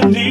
te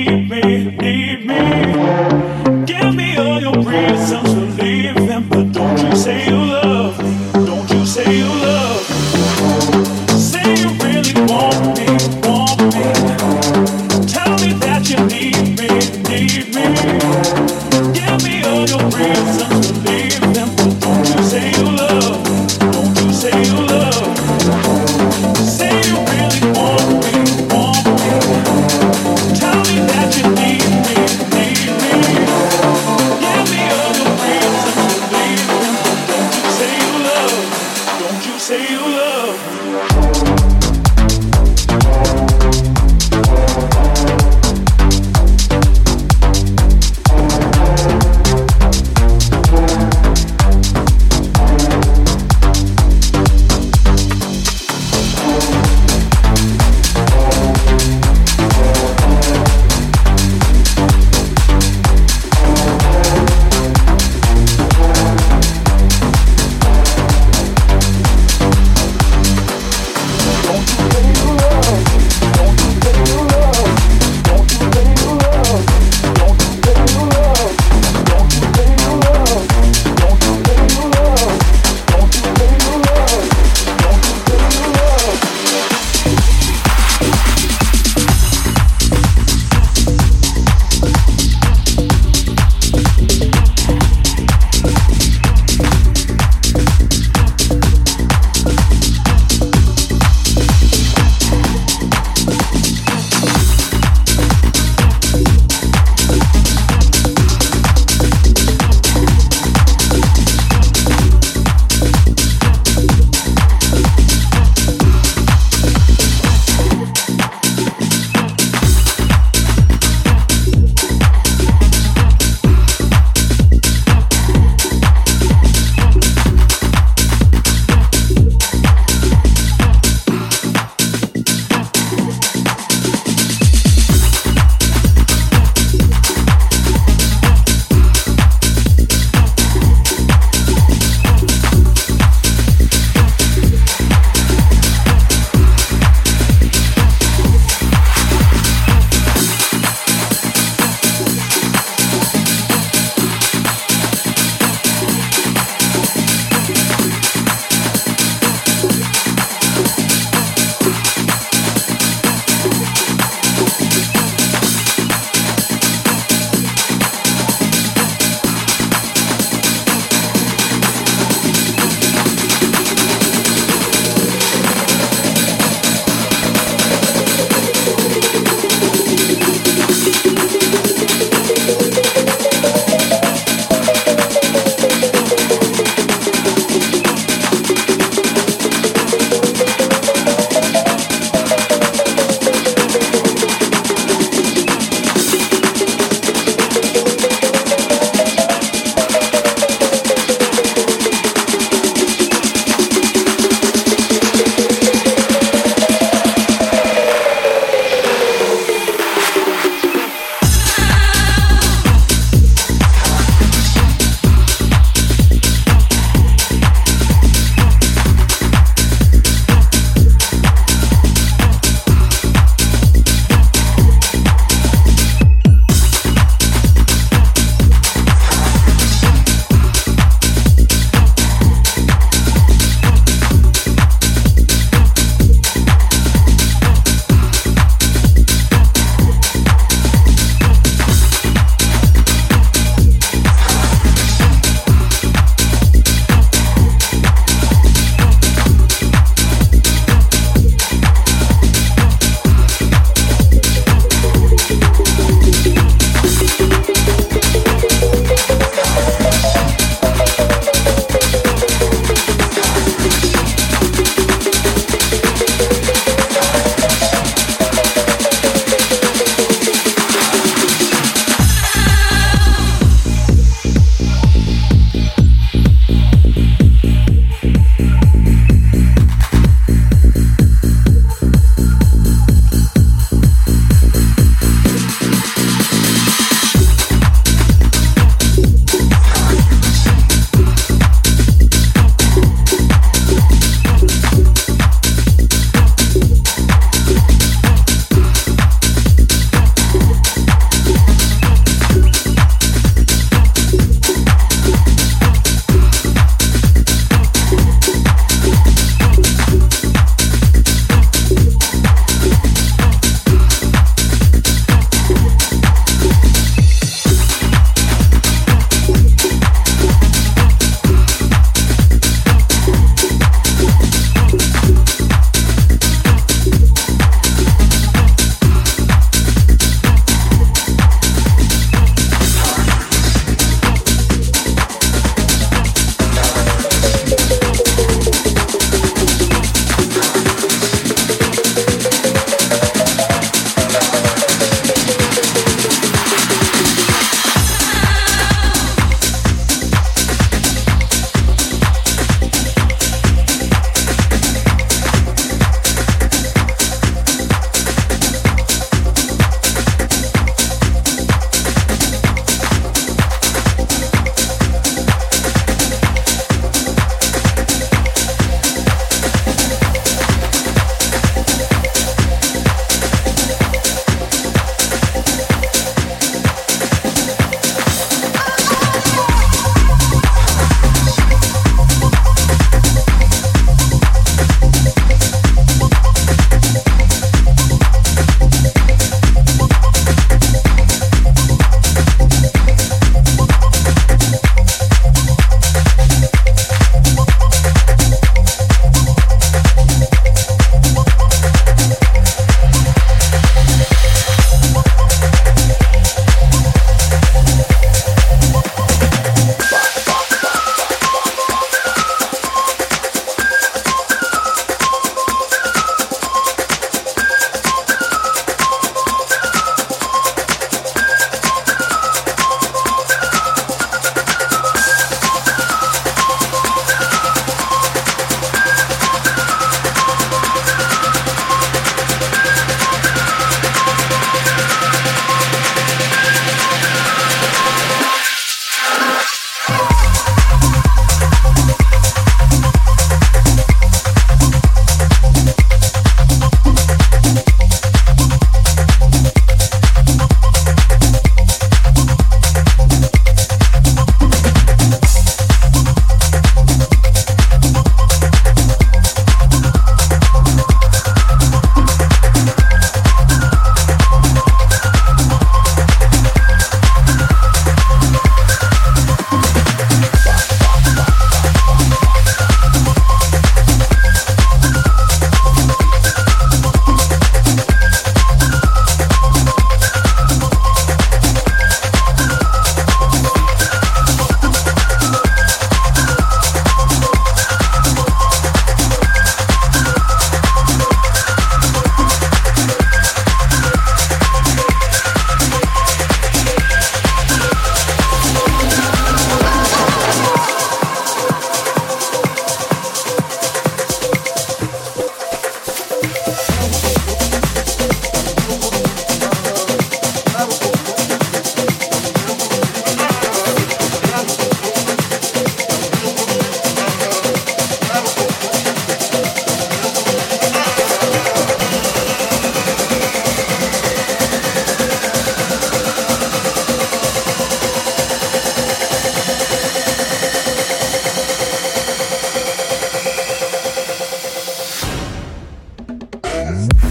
Podcast.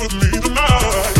Gotta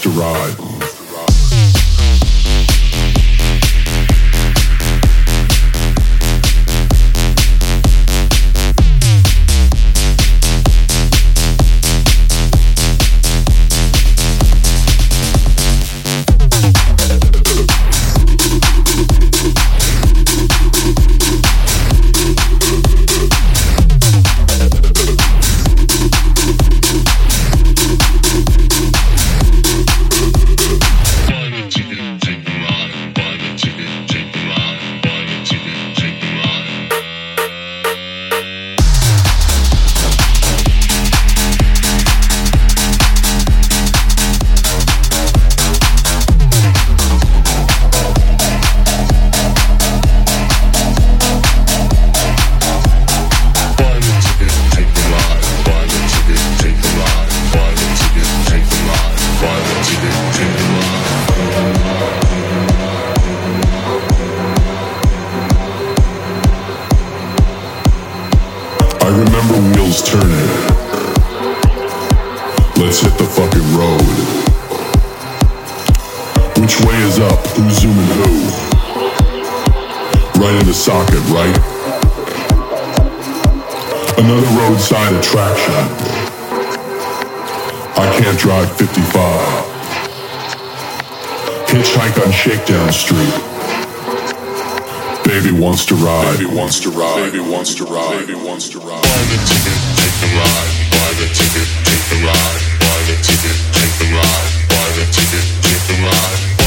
to ride. Is turning. Let's hit the fucking road. Which way is up? Who's zooming who? Right in the socket, right? Another roadside attraction. I can't drive 55. Hitchhike on Shakedown Street. Baby wants to ride. Baby wants to ride. Baby wants to ride. Baby wants to ride. Take the ride.